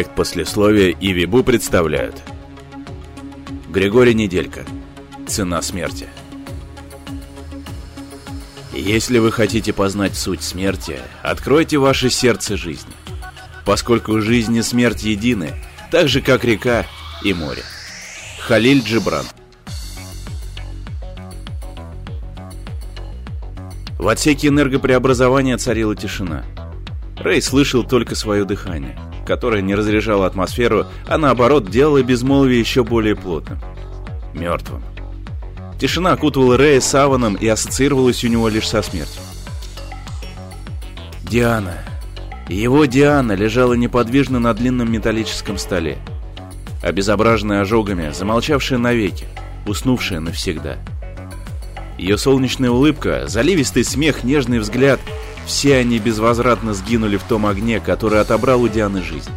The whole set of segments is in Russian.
Проект послесловия и Вибу представляют. Григорий Неделька. Цена смерти. Если вы хотите познать суть смерти, откройте ваше сердце жизни. Поскольку жизнь и смерть едины, так же как река и море. Халиль Джибран. В отсеке энергопреобразования царила тишина. Рэй слышал только свое дыхание, которое не разряжало атмосферу, а наоборот делало безмолвие еще более плотным. Мертвым. Тишина окутывала Рэя саваном и ассоциировалась у него лишь со смертью. Диана. Его Диана лежала неподвижно на длинном металлическом столе. Обезображенная ожогами, замолчавшая навеки, уснувшая навсегда. Ее солнечная улыбка, заливистый смех, нежный взгляд — все они безвозвратно сгинули в том огне, который отобрал у Дианы жизнь.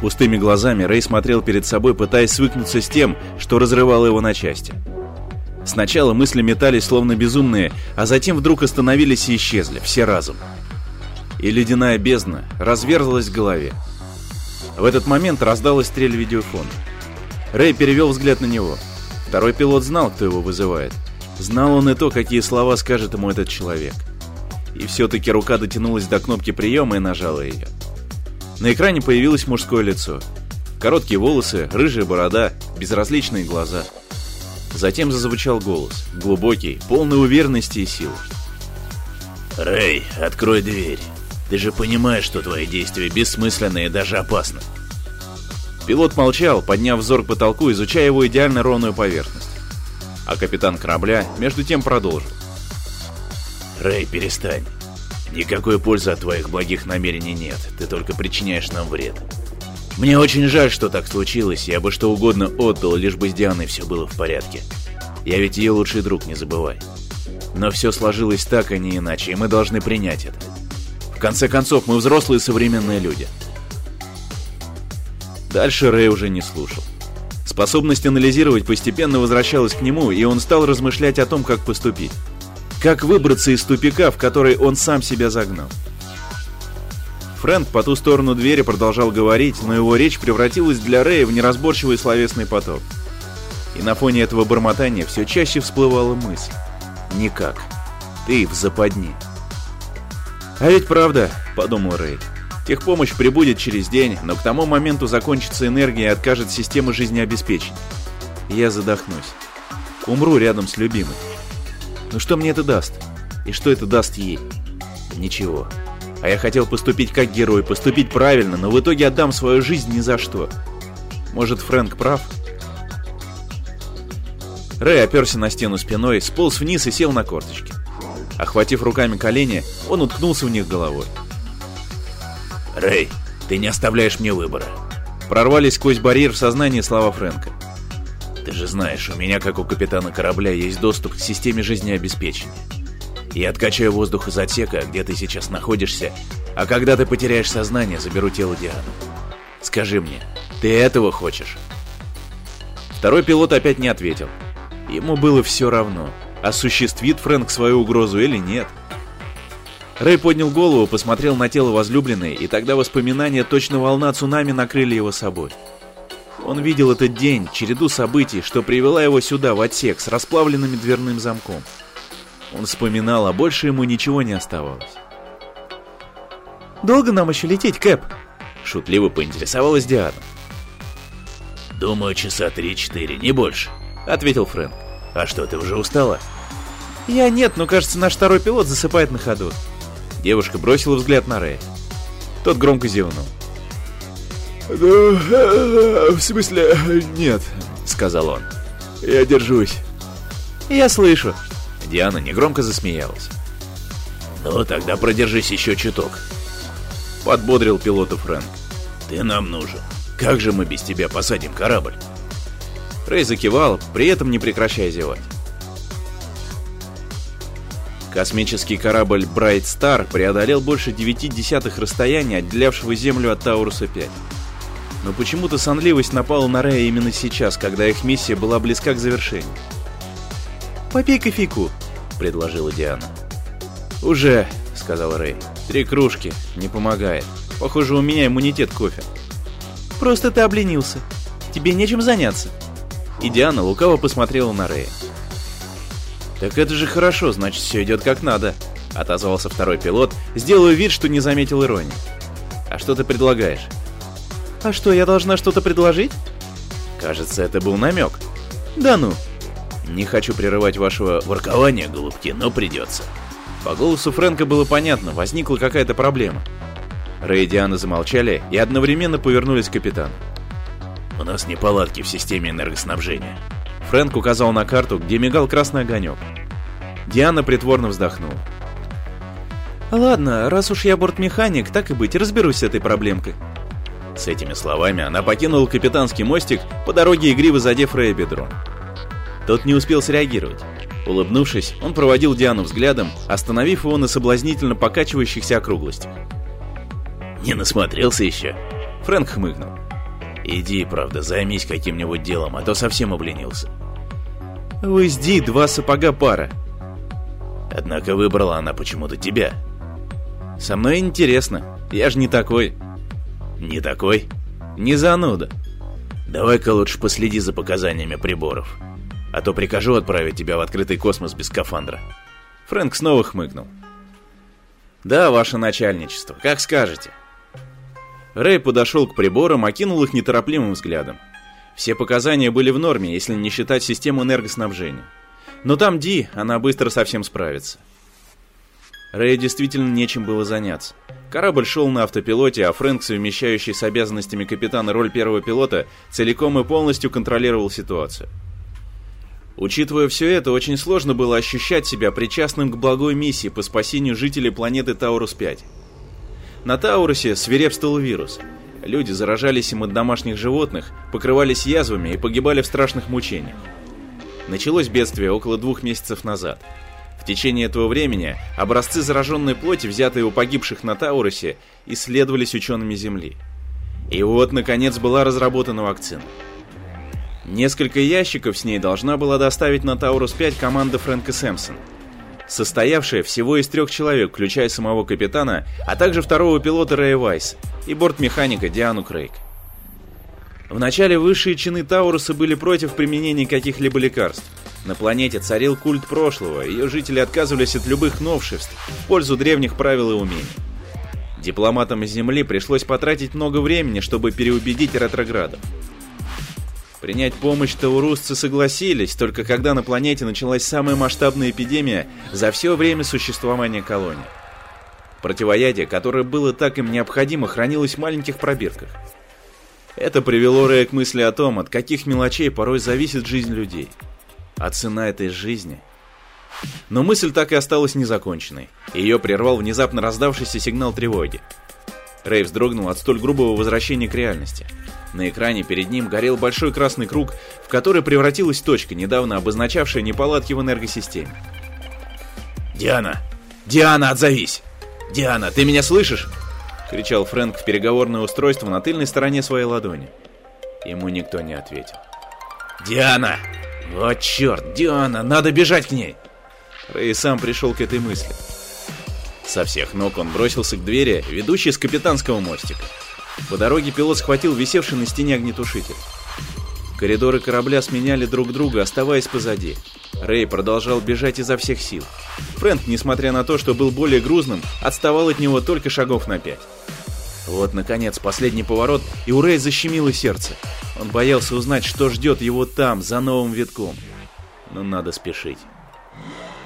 Пустыми глазами Рэй смотрел перед собой, пытаясь свыкнуться с тем, что разрывало его на части. Сначала мысли метались словно безумные, а затем вдруг остановились и исчезли, все разом. И ледяная бездна разверзлась в голове. В этот момент раздалась стрель видеофона. Рэй перевел взгляд на него. Второй пилот знал, кто его вызывает. Знал он и то, какие слова скажет ему этот человек. И все-таки рука дотянулась до кнопки приема и нажала ее. На экране появилось мужское лицо. Короткие волосы, рыжая борода, безразличные глаза. Затем зазвучал голос, глубокий, полный уверенности и силы. «Рэй, открой дверь. Ты же понимаешь, что твои действия бессмысленны и даже опасны». Пилот молчал, подняв взор к потолку, изучая его идеально ровную поверхность. А капитан корабля между тем продолжил. «Рэй, перестань. Никакой пользы от твоих благих намерений нет, ты только причиняешь нам вред. Мне очень жаль, что так случилось, я бы что угодно отдал, лишь бы с Дианой все было в порядке. Я ведь ее лучший друг, не забывай. Но все сложилось так, а не иначе, и мы должны принять это. В конце концов, мы взрослые современные люди. Дальше Рэй уже не слушал. Способность анализировать постепенно возвращалась к нему, и он стал размышлять о том, как поступить. Как выбраться из тупика, в который он сам себя загнал. Фрэнк по ту сторону двери продолжал говорить, но его речь превратилась для Рэя в неразборчивый словесный поток. И на фоне этого бормотания все чаще всплывала мысль. «Никак. Ты в западне». «А ведь правда», — подумал Рэй. Техпомощь прибудет через день, но к тому моменту закончится энергия и откажет система жизнеобеспечения. я задохнусь. Умру рядом с любимой. Ну что мне это даст? И что это даст ей? Ничего. А я хотел поступить как герой, поступить правильно, но в итоге отдам свою жизнь ни за что. Может, Фрэнк прав? Рэй оперся на стену спиной, сполз вниз и сел на корточки. Охватив руками колени, он уткнулся в них головой. «Рэй, ты не оставляешь мне выбора». Прорвались сквозь барьер в сознании слова Фрэнка. «Ты же знаешь, у меня, как у капитана корабля, есть доступ к системе жизнеобеспечения. Я откачаю воздух из отсека, где ты сейчас находишься, а когда ты потеряешь сознание, заберу тело Дианы. Скажи мне, ты этого хочешь?» Второй пилот опять не ответил. Ему было все равно, осуществит Фрэнк свою угрозу или нет. — Рэй поднял голову, посмотрел на тело возлюбленной, и тогда воспоминания точно волна цунами накрыли его собой. Он видел этот день, череду событий, что привела его сюда, в отсек, с расплавленным дверным замком. Он вспоминал, а больше ему ничего не оставалось. «Долго нам еще лететь, Кэп?» Шутливо поинтересовалась Диана. «Думаю, часа три-четыре, не больше», — ответил Фрэнк. «А что, ты уже устала?» «Я нет, но кажется, наш второй пилот засыпает на ходу». Девушка бросила взгляд на Рэя. Тот громко зевнул. «Ну, в смысле, нет», — сказал он. «Я держусь». «Я слышу». Диана негромко засмеялась. «Ну, тогда продержись еще чуток», — подбодрил пилота Фрэнк. «Ты нам нужен. Как же мы без тебя посадим корабль?» Рэй закивал, при этом не прекращая зевать. Космический корабль Bright Star преодолел больше девяти десятых расстояния, отделявшего Землю от Тауруса-5. Но почему-то сонливость напала на Рэя именно сейчас, когда их миссия была близка к завершению. «Попей кофейку», — предложила Диана. «Уже», — сказал Рэй. «Три кружки. Не помогает. Похоже, у меня иммунитет кофе». «Просто ты обленился. Тебе нечем заняться». И Диана лукаво посмотрела на Рэя. «Так это же хорошо, значит, все идет как надо», — отозвался второй пилот, сделав вид, что не заметил иронии. «А что ты предлагаешь?» «А что, я должна что-то предложить?» «Кажется, это был намек». «Да ну». «Не хочу прерывать вашего воркования, голубки, но придется». По голосу Фрэнка было понятно, возникла какая-то проблема. Рэй и Диана замолчали и одновременно повернулись к капитану. «У нас неполадки в системе энергоснабжения». Фрэнк указал на карту, где мигал красный огонек. Диана притворно вздохнула. «Ладно, раз уж я бортмеханик, так и быть, разберусь с этой проблемкой». С этими словами она покинула капитанский мостик, по дороге игриво задев Рэя бедром. Тот не успел среагировать. Улыбнувшись, он проводил Диану взглядом, остановив его на соблазнительно покачивающихся округлостях. «Не насмотрелся еще?» Фрэнк хмыкнул. «Иди, правда, займись каким-нибудь делом, а то совсем обленился». «Вы с Ди два сапога пара». Однако выбрала она почему-то тебя. «Со мной интересно, я же не такой». «Не такой?» «Не зануда». «Давай-ка лучше последи за показаниями приборов а то прикажу отправить тебя в открытый космос без скафандра». Фрэнк снова хмыкнул. «Да, ваше начальничество, как скажете». Рэй подошел к приборам, окинул их неторопливым взглядом. Все показания были в норме, если не считать систему энергоснабжения. Но там Ди, она быстро совсем справится. Рэй действительно нечем было заняться. Корабль шел на автопилоте, а Фрэнк, совмещающий с обязанностями капитана роль первого пилота, целиком и полностью контролировал ситуацию. Учитывая все это, очень сложно было ощущать себя причастным к благой миссии по спасению жителей планеты Таурус-5. На Таурусе свирепствовал вирус. Люди заражались им от домашних животных, покрывались язвами и погибали в страшных мучениях. Началось бедствие около двух месяцев назад. В течение этого времени образцы зараженной плоти, взятые у погибших на Таурусе, исследовались учеными Земли. И вот, наконец, была разработана вакцина. Несколько ящиков с ней должна была доставить на Таурус-5 команда Фрэнка Сэмпсона, состоявшая всего из трех человек, включая самого капитана, а также второго пилота Рэя Вайса и бортмеханика Диану Крейг. Вначале высшие чины Тауруса были против применения каких-либо лекарств. На планете царил культ прошлого, ее жители отказывались от любых новшеств в пользу древних правил и умений. Дипломатам Земли пришлось потратить много времени, чтобы переубедить ретроградов. Принять помощь таурусцы согласились, только когда на планете началась самая масштабная эпидемия за все время существования колонии. Противоядие, которое было так им необходимо, хранилось в маленьких пробирках. Это привело Рэя к мысли о том, от каких мелочей порой зависит жизнь людей. А цена этой жизни... Но мысль так и осталась незаконченной. Ее прервал внезапно раздавшийся сигнал тревоги. Рэй вздрогнул от столь грубого возвращения к реальности – на экране перед ним горел большой красный круг, в который превратилась точка, недавно обозначавшая неполадки в энергосистеме. «Диана! Диана, отзовись! Диана, ты меня слышишь?» — кричал Фрэнк в переговорное устройство на тыльной стороне своей ладони. Ему никто не ответил. «Диана! Вот черт, Диана, надо бежать к ней!» Рэй сам пришел к этой мысли. Со всех ног он бросился к двери, ведущей с капитанского мостика. По дороге пилот схватил висевший на стене огнетушитель. Коридоры корабля сменяли друг друга, оставаясь позади. Рэй продолжал бежать изо всех сил. Фрэнк, несмотря на то, что был более грузным, отставал от него только шагов на пять. Вот, наконец, последний поворот, и у Рэй защемило сердце. Он боялся узнать, что ждет его там, за новым витком. Но надо спешить.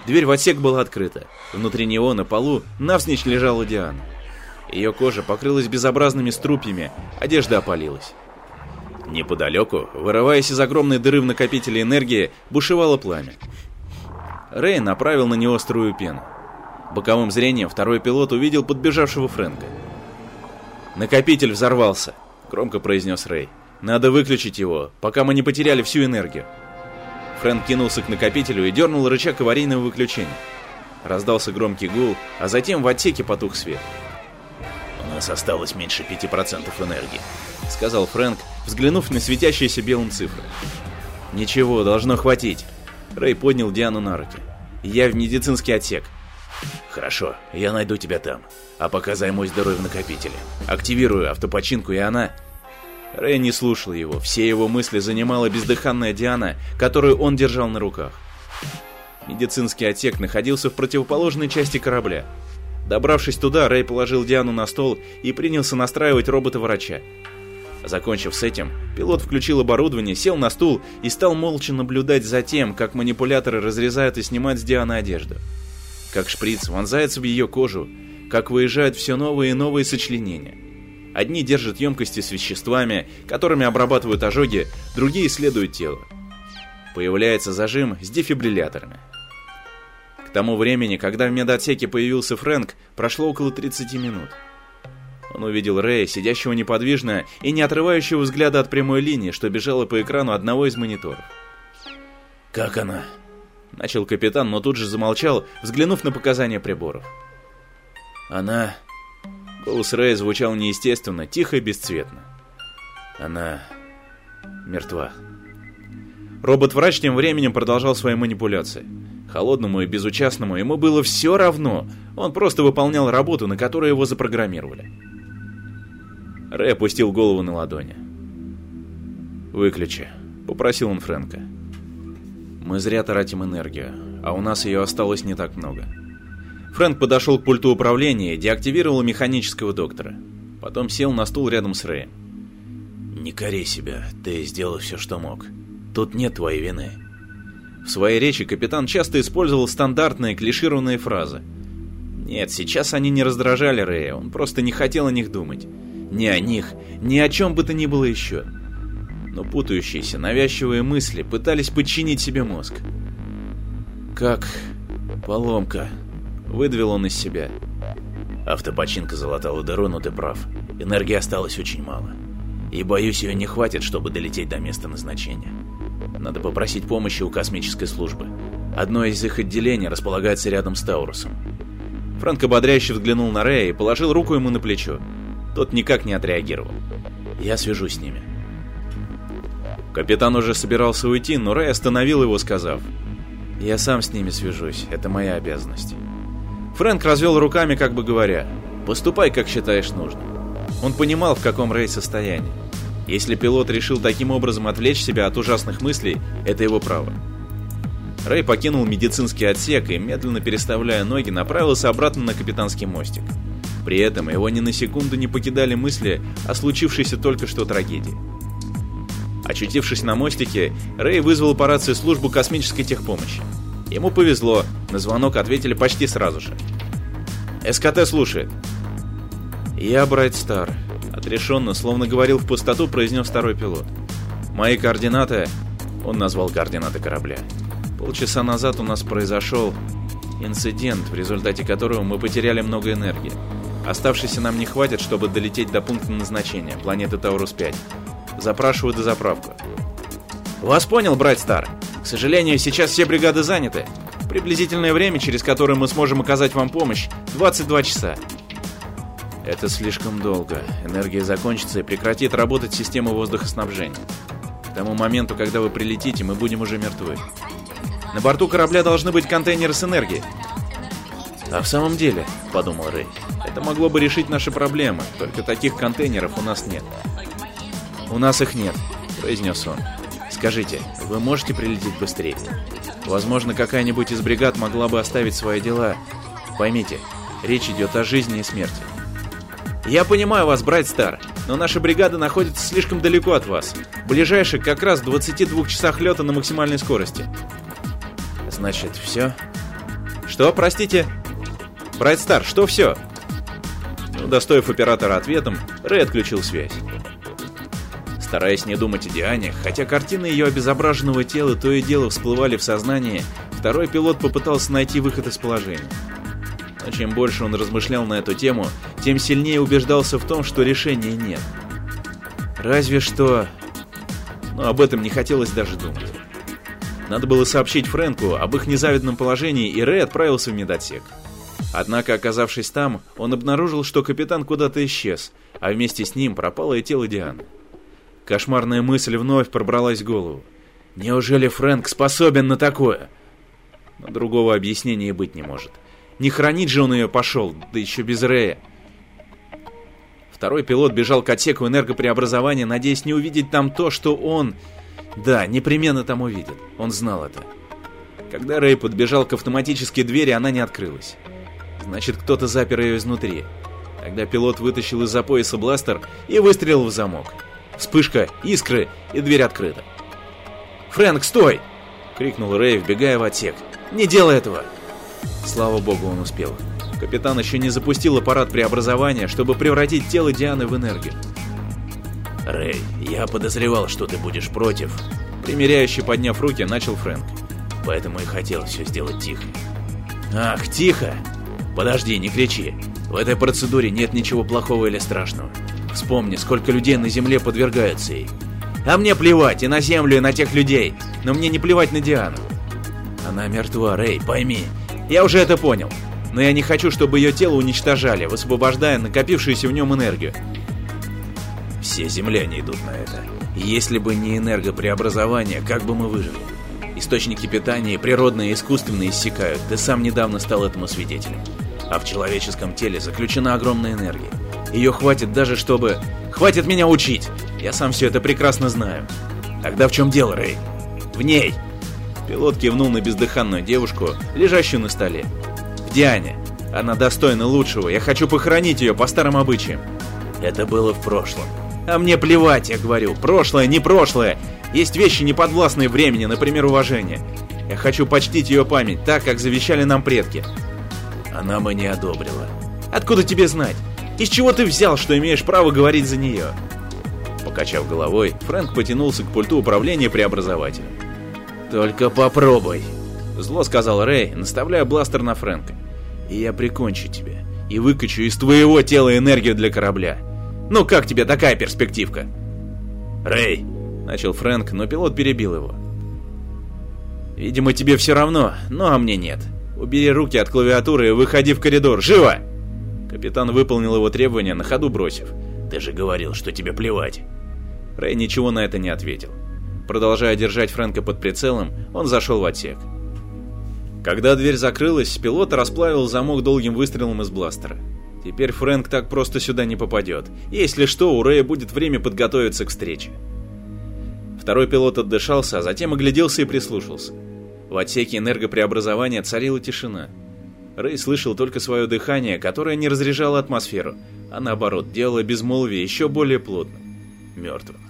Дверь в отсек была открыта. Внутри него, на полу, навзничь лежала Диана. Ее кожа покрылась безобразными струпьями, одежда опалилась. Неподалеку, вырываясь из огромной дыры в накопителе энергии, бушевало пламя. Рэй направил на него струю пены. Боковым зрением второй пилот увидел подбежавшего Фрэнка. «Накопитель взорвался», — громко произнес Рэй. «Надо выключить его, пока мы не потеряли всю энергию». Фрэнк кинулся к накопителю и дернул рычаг аварийного выключения. Раздался громкий гул, а затем в отсеке потух свет нас осталось меньше 5% энергии», — сказал Фрэнк, взглянув на светящиеся белым цифры. «Ничего, должно хватить». Рэй поднял Диану на руки. «Я в медицинский отсек. Хорошо, я найду тебя там. А пока займусь дырой в накопителе. Активирую автопочинку, и она... Рэй не слушал его. Все его мысли занимала бездыханная Диана, которую он держал на руках. Медицинский отсек находился в противоположной части корабля. Добравшись туда, Рэй положил Диану на стол и принялся настраивать робота-врача. Закончив с этим, пилот включил оборудование, сел на стул и стал молча наблюдать за тем, как манипуляторы разрезают и снимают с Дианы одежду. Как шприц вонзается в ее кожу, как выезжают все новые и новые сочленения. Одни держат емкости с веществами, которыми обрабатывают ожоги, другие исследуют тело. Появляется зажим с дефибрилляторами. К тому времени, когда в медотсеке появился Фрэнк, прошло около 30 минут. Он увидел Рэя, сидящего неподвижно и не отрывающего взгляда от прямой линии, что бежала по экрану одного из мониторов. «Как она?» Начал капитан, но тут же замолчал, взглянув на показания приборов. «Она...» Голос Рэя звучал неестественно, тихо и бесцветно. «Она... мертва». Робот-врач тем временем продолжал свои манипуляции. Холодному и безучастному ему было все равно, он просто выполнял работу, на которую его запрограммировали. Рэй опустил голову на ладони. «Выключи», — попросил он Фрэнка. «Мы зря тратим энергию, а у нас ее осталось не так много». Фрэнк подошел к пульту управления и деактивировал механического доктора. Потом сел на стул рядом с Рэем. «Не кори себя, ты сделал все, что мог. Тут нет твоей вины». В своей речи капитан часто использовал стандартные клишированные фразы. Нет, сейчас они не раздражали Рэя, он просто не хотел о них думать. Ни о них, ни о чем бы то ни было еще. Но путающиеся, навязчивые мысли пытались подчинить себе мозг. «Как поломка», — выдавил он из себя. Автопочинка залатала дыру, но ты прав. Энергии осталось очень мало. И боюсь, ее не хватит, чтобы долететь до места назначения. Надо попросить помощи у космической службы. Одно из их отделений располагается рядом с Таурусом. Франк ободряюще взглянул на Рэя и положил руку ему на плечо. Тот никак не отреагировал. Я свяжусь с ними. Капитан уже собирался уйти, но Рэй остановил его, сказав, «Я сам с ними свяжусь, это моя обязанность». Фрэнк развел руками, как бы говоря, «Поступай, как считаешь нужным». Он понимал, в каком Рэй состоянии. Если пилот решил таким образом отвлечь себя от ужасных мыслей, это его право. Рэй покинул медицинский отсек и, медленно переставляя ноги, направился обратно на капитанский мостик. При этом его ни на секунду не покидали мысли о случившейся только что трагедии. Очутившись на мостике, Рэй вызвал по рации службу космической техпомощи. Ему повезло, на звонок ответили почти сразу же. «СКТ слушает». «Я Брайт Стар», — отрешенно, словно говорил в пустоту, произнес второй пилот. «Мои координаты...» — он назвал координаты корабля. «Полчаса назад у нас произошел инцидент, в результате которого мы потеряли много энергии. Оставшейся нам не хватит, чтобы долететь до пункта назначения, планеты Таурус-5. Запрашиваю дозаправку. Вас понял, брать Стар. К сожалению, сейчас все бригады заняты. Приблизительное время, через которое мы сможем оказать вам помощь, 22 часа. Это слишком долго. Энергия закончится и прекратит работать система воздухоснабжения. К тому моменту, когда вы прилетите, мы будем уже мертвы. На борту корабля должны быть контейнеры с энергией. А в самом деле, подумал Рэй, это могло бы решить наши проблемы, только таких контейнеров у нас нет. У нас их нет, произнес он. Скажите, вы можете прилететь быстрее? Возможно, какая-нибудь из бригад могла бы оставить свои дела. Поймите, речь идет о жизни и смерти. Я понимаю вас, брать Стар, но наша бригада находится слишком далеко от вас. Ближайший как раз в 22 часах лета на максимальной скорости. Значит, все? Что, простите? Брайт Стар, что все? Удостоив оператора ответом, Рэй отключил связь. Стараясь не думать о Диане, хотя картины ее обезображенного тела то и дело всплывали в сознании, второй пилот попытался найти выход из положения. Но чем больше он размышлял на эту тему, тем сильнее убеждался в том, что решения нет. Разве что... Но об этом не хотелось даже думать. Надо было сообщить Фрэнку об их незавидном положении, и Рэй отправился в медотсек. Однако, оказавшись там, он обнаружил, что капитан куда-то исчез, а вместе с ним пропало и тело Дианы. Кошмарная мысль вновь пробралась в голову. Неужели Фрэнк способен на такое? Но другого объяснения быть не может. Не хранить же он ее пошел, да еще без Рея. Второй пилот бежал к отсеку энергопреобразования, надеясь не увидеть там то, что он... Да, непременно там увидит. Он знал это. Когда Рэй подбежал к автоматической двери, она не открылась. Значит, кто-то запер ее изнутри. Тогда пилот вытащил из-за пояса бластер и выстрелил в замок. Вспышка, искры, и дверь открыта. «Фрэнк, стой!» — крикнул Рэй, вбегая в отсек. «Не делай этого!» Слава богу, он успел. Капитан еще не запустил аппарат преобразования, чтобы превратить тело Дианы в энергию. «Рэй, я подозревал, что ты будешь против», примеряющий, подняв руки, начал Фрэнк. «Поэтому и хотел все сделать тихо». «Ах, тихо! Подожди, не кричи. В этой процедуре нет ничего плохого или страшного. Вспомни, сколько людей на Земле подвергаются ей. А мне плевать и на Землю, и на тех людей, но мне не плевать на Диану. Она мертва, Рэй, пойми. Я уже это понял но я не хочу, чтобы ее тело уничтожали, высвобождая накопившуюся в нем энергию. Все земляне идут на это. Если бы не энергопреобразование, как бы мы выжили? Источники питания, природные и искусственные, иссякают. Ты сам недавно стал этому свидетелем. А в человеческом теле заключена огромная энергия. Ее хватит даже, чтобы... Хватит меня учить! Я сам все это прекрасно знаю. Тогда в чем дело, Рэй? В ней! Пилот кивнул на бездыханную девушку, лежащую на столе. Диане. Она достойна лучшего, я хочу похоронить ее по старым обычаям. Это было в прошлом. А мне плевать, я говорю. Прошлое, не прошлое. Есть вещи, не подвластные времени, например, уважение. Я хочу почтить ее память, так, как завещали нам предки. Она бы не одобрила. Откуда тебе знать? Из чего ты взял, что имеешь право говорить за нее? Покачав головой, Фрэнк потянулся к пульту управления преобразователем. «Только попробуй», Зло сказал Рэй, наставляя бластер на Фрэнка. И я прикончу тебя. И выкачу из твоего тела энергию для корабля. Ну как тебе такая перспективка? Рэй! Начал Фрэнк, но пилот перебил его. Видимо, тебе все равно, ну а мне нет. Убери руки от клавиатуры и выходи в коридор. Живо! Капитан выполнил его требования, на ходу бросив. Ты же говорил, что тебе плевать. Рэй ничего на это не ответил. Продолжая держать Фрэнка под прицелом, он зашел в отсек. Когда дверь закрылась, пилот расплавил замок долгим выстрелом из бластера. Теперь Фрэнк так просто сюда не попадет. Если что, у Рэя будет время подготовиться к встрече. Второй пилот отдышался, а затем огляделся и прислушался. В отсеке энергопреобразования царила тишина. Рэй слышал только свое дыхание, которое не разряжало атмосферу, а наоборот, делало безмолвие еще более плотным, мертвым.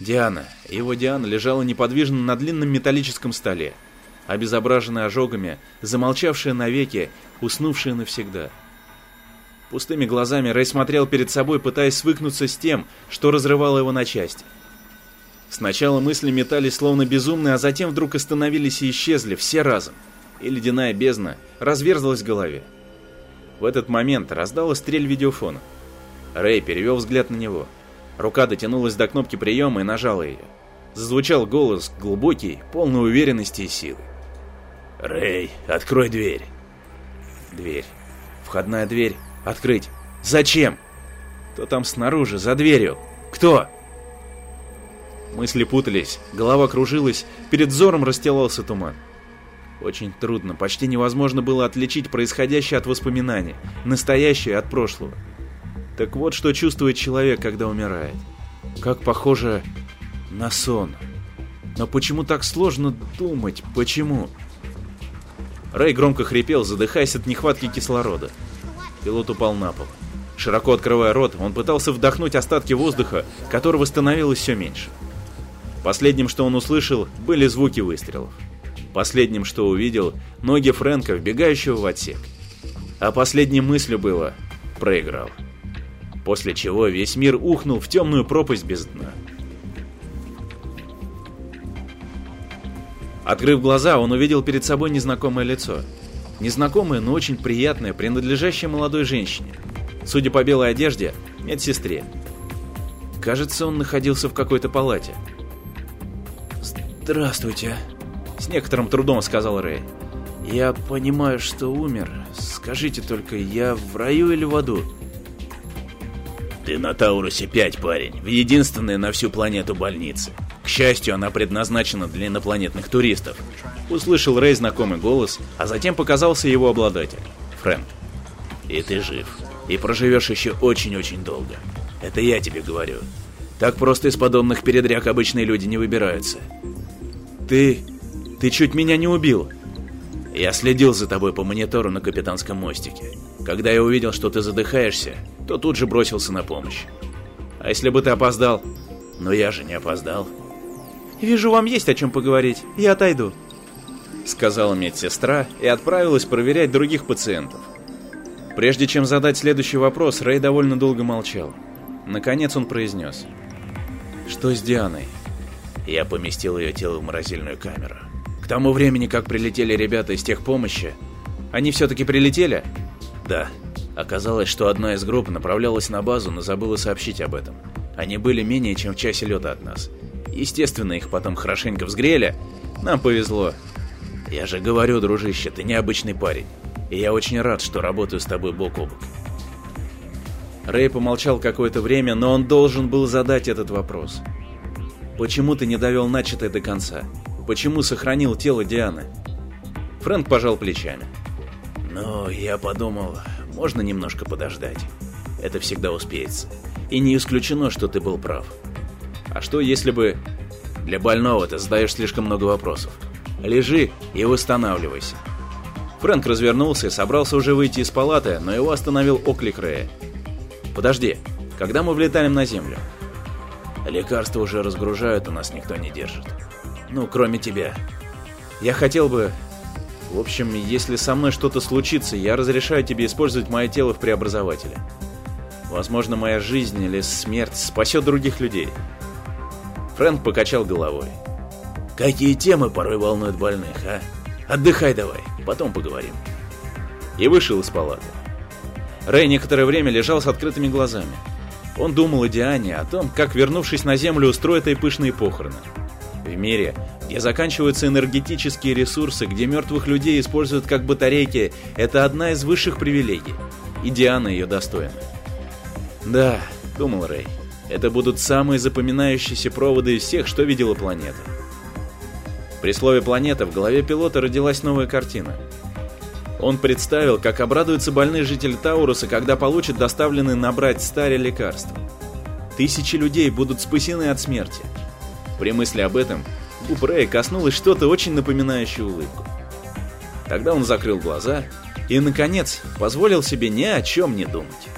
Диана, его Диана лежала неподвижно на длинном металлическом столе, обезображенная ожогами, замолчавшая навеки, уснувшая навсегда. Пустыми глазами Рэй смотрел перед собой, пытаясь свыкнуться с тем, что разрывало его на части. Сначала мысли метались словно безумные, а затем вдруг остановились и исчезли, все разом, и ледяная бездна разверзлась в голове. В этот момент раздалась стрель видеофона. Рэй перевел взгляд на него. Рука дотянулась до кнопки приема и нажала ее. Зазвучал голос, глубокий, полный уверенности и силы. «Рэй, открой дверь!» Дверь. Входная дверь. Открыть. Зачем? Кто там снаружи, за дверью? Кто? Мысли путались, голова кружилась, перед взором расстилался туман. Очень трудно, почти невозможно было отличить происходящее от воспоминаний, настоящее от прошлого. Так вот, что чувствует человек, когда умирает. Как похоже на сон. Но почему так сложно думать? Почему? Рэй громко хрипел, задыхаясь от нехватки кислорода. Пилот упал на пол. Широко открывая рот, он пытался вдохнуть остатки воздуха, которого становилось все меньше. Последним, что он услышал, были звуки выстрелов. Последним, что увидел, ноги Фрэнка, вбегающего в отсек. А последней мыслью было «проиграл». После чего весь мир ухнул в темную пропасть без дна. Открыв глаза, он увидел перед собой незнакомое лицо. Незнакомое, но очень приятное, принадлежащее молодой женщине. Судя по белой одежде, медсестре. Кажется, он находился в какой-то палате. «Здравствуйте», — с некоторым трудом сказал Рэй. «Я понимаю, что умер. Скажите только, я в раю или в аду?» «Ты на Таурусе 5, парень, в единственной на всю планету больнице. К счастью, она предназначена для инопланетных туристов. Услышал Рэй знакомый голос, а затем показался его обладатель. Фрэнк. И ты жив. И проживешь еще очень-очень долго. Это я тебе говорю. Так просто из подобных передряг обычные люди не выбираются. Ты... ты чуть меня не убил. Я следил за тобой по монитору на капитанском мостике. Когда я увидел, что ты задыхаешься, то тут же бросился на помощь. А если бы ты опоздал? Но я же не опоздал. Вижу, вам есть о чем поговорить. Я отойду. Сказала медсестра и отправилась проверять других пациентов. Прежде чем задать следующий вопрос, Рэй довольно долго молчал. Наконец он произнес. «Что с Дианой?» Я поместил ее тело в морозильную камеру. К тому времени, как прилетели ребята из техпомощи... Они все-таки прилетели? Да. Оказалось, что одна из групп направлялась на базу, но забыла сообщить об этом. Они были менее чем в часе лета от нас. Естественно, их потом хорошенько взгрели. Нам повезло. Я же говорю, дружище, ты необычный парень. И я очень рад, что работаю с тобой бок о бок. Рэй помолчал какое-то время, но он должен был задать этот вопрос. Почему ты не довел начатое до конца? Почему сохранил тело Дианы? Фрэнк пожал плечами. Ну, я подумал, можно немножко подождать. Это всегда успеется. И не исключено, что ты был прав. А что если бы... Для больного ты задаешь слишком много вопросов. Лежи и восстанавливайся. Фрэнк развернулся и собрался уже выйти из палаты, но его остановил оклик Рэя. «Подожди, когда мы влетаем на землю?» «Лекарства уже разгружают, у нас никто не держит. Ну, кроме тебя. Я хотел бы... В общем, если со мной что-то случится, я разрешаю тебе использовать мое тело в преобразователе. Возможно, моя жизнь или смерть спасет других людей». Фрэнк покачал головой. Какие темы порой волнуют больных, а? Отдыхай давай, потом поговорим. И вышел из палаты. Рэй некоторое время лежал с открытыми глазами. Он думал о Диане, о том, как, вернувшись на Землю, устроит ей пышные похороны. В мире, где заканчиваются энергетические ресурсы, где мертвых людей используют как батарейки, это одна из высших привилегий. И Диана ее достойна. Да, думал Рэй, это будут самые запоминающиеся проводы из всех, что видела планета. При слове «планета» в голове пилота родилась новая картина. Он представил, как обрадуются больные жители Тауруса, когда получат доставленные на брать старе лекарства. Тысячи людей будут спасены от смерти. При мысли об этом у Рэя коснулось что-то очень напоминающее улыбку. Тогда он закрыл глаза и, наконец, позволил себе ни о чем не думать.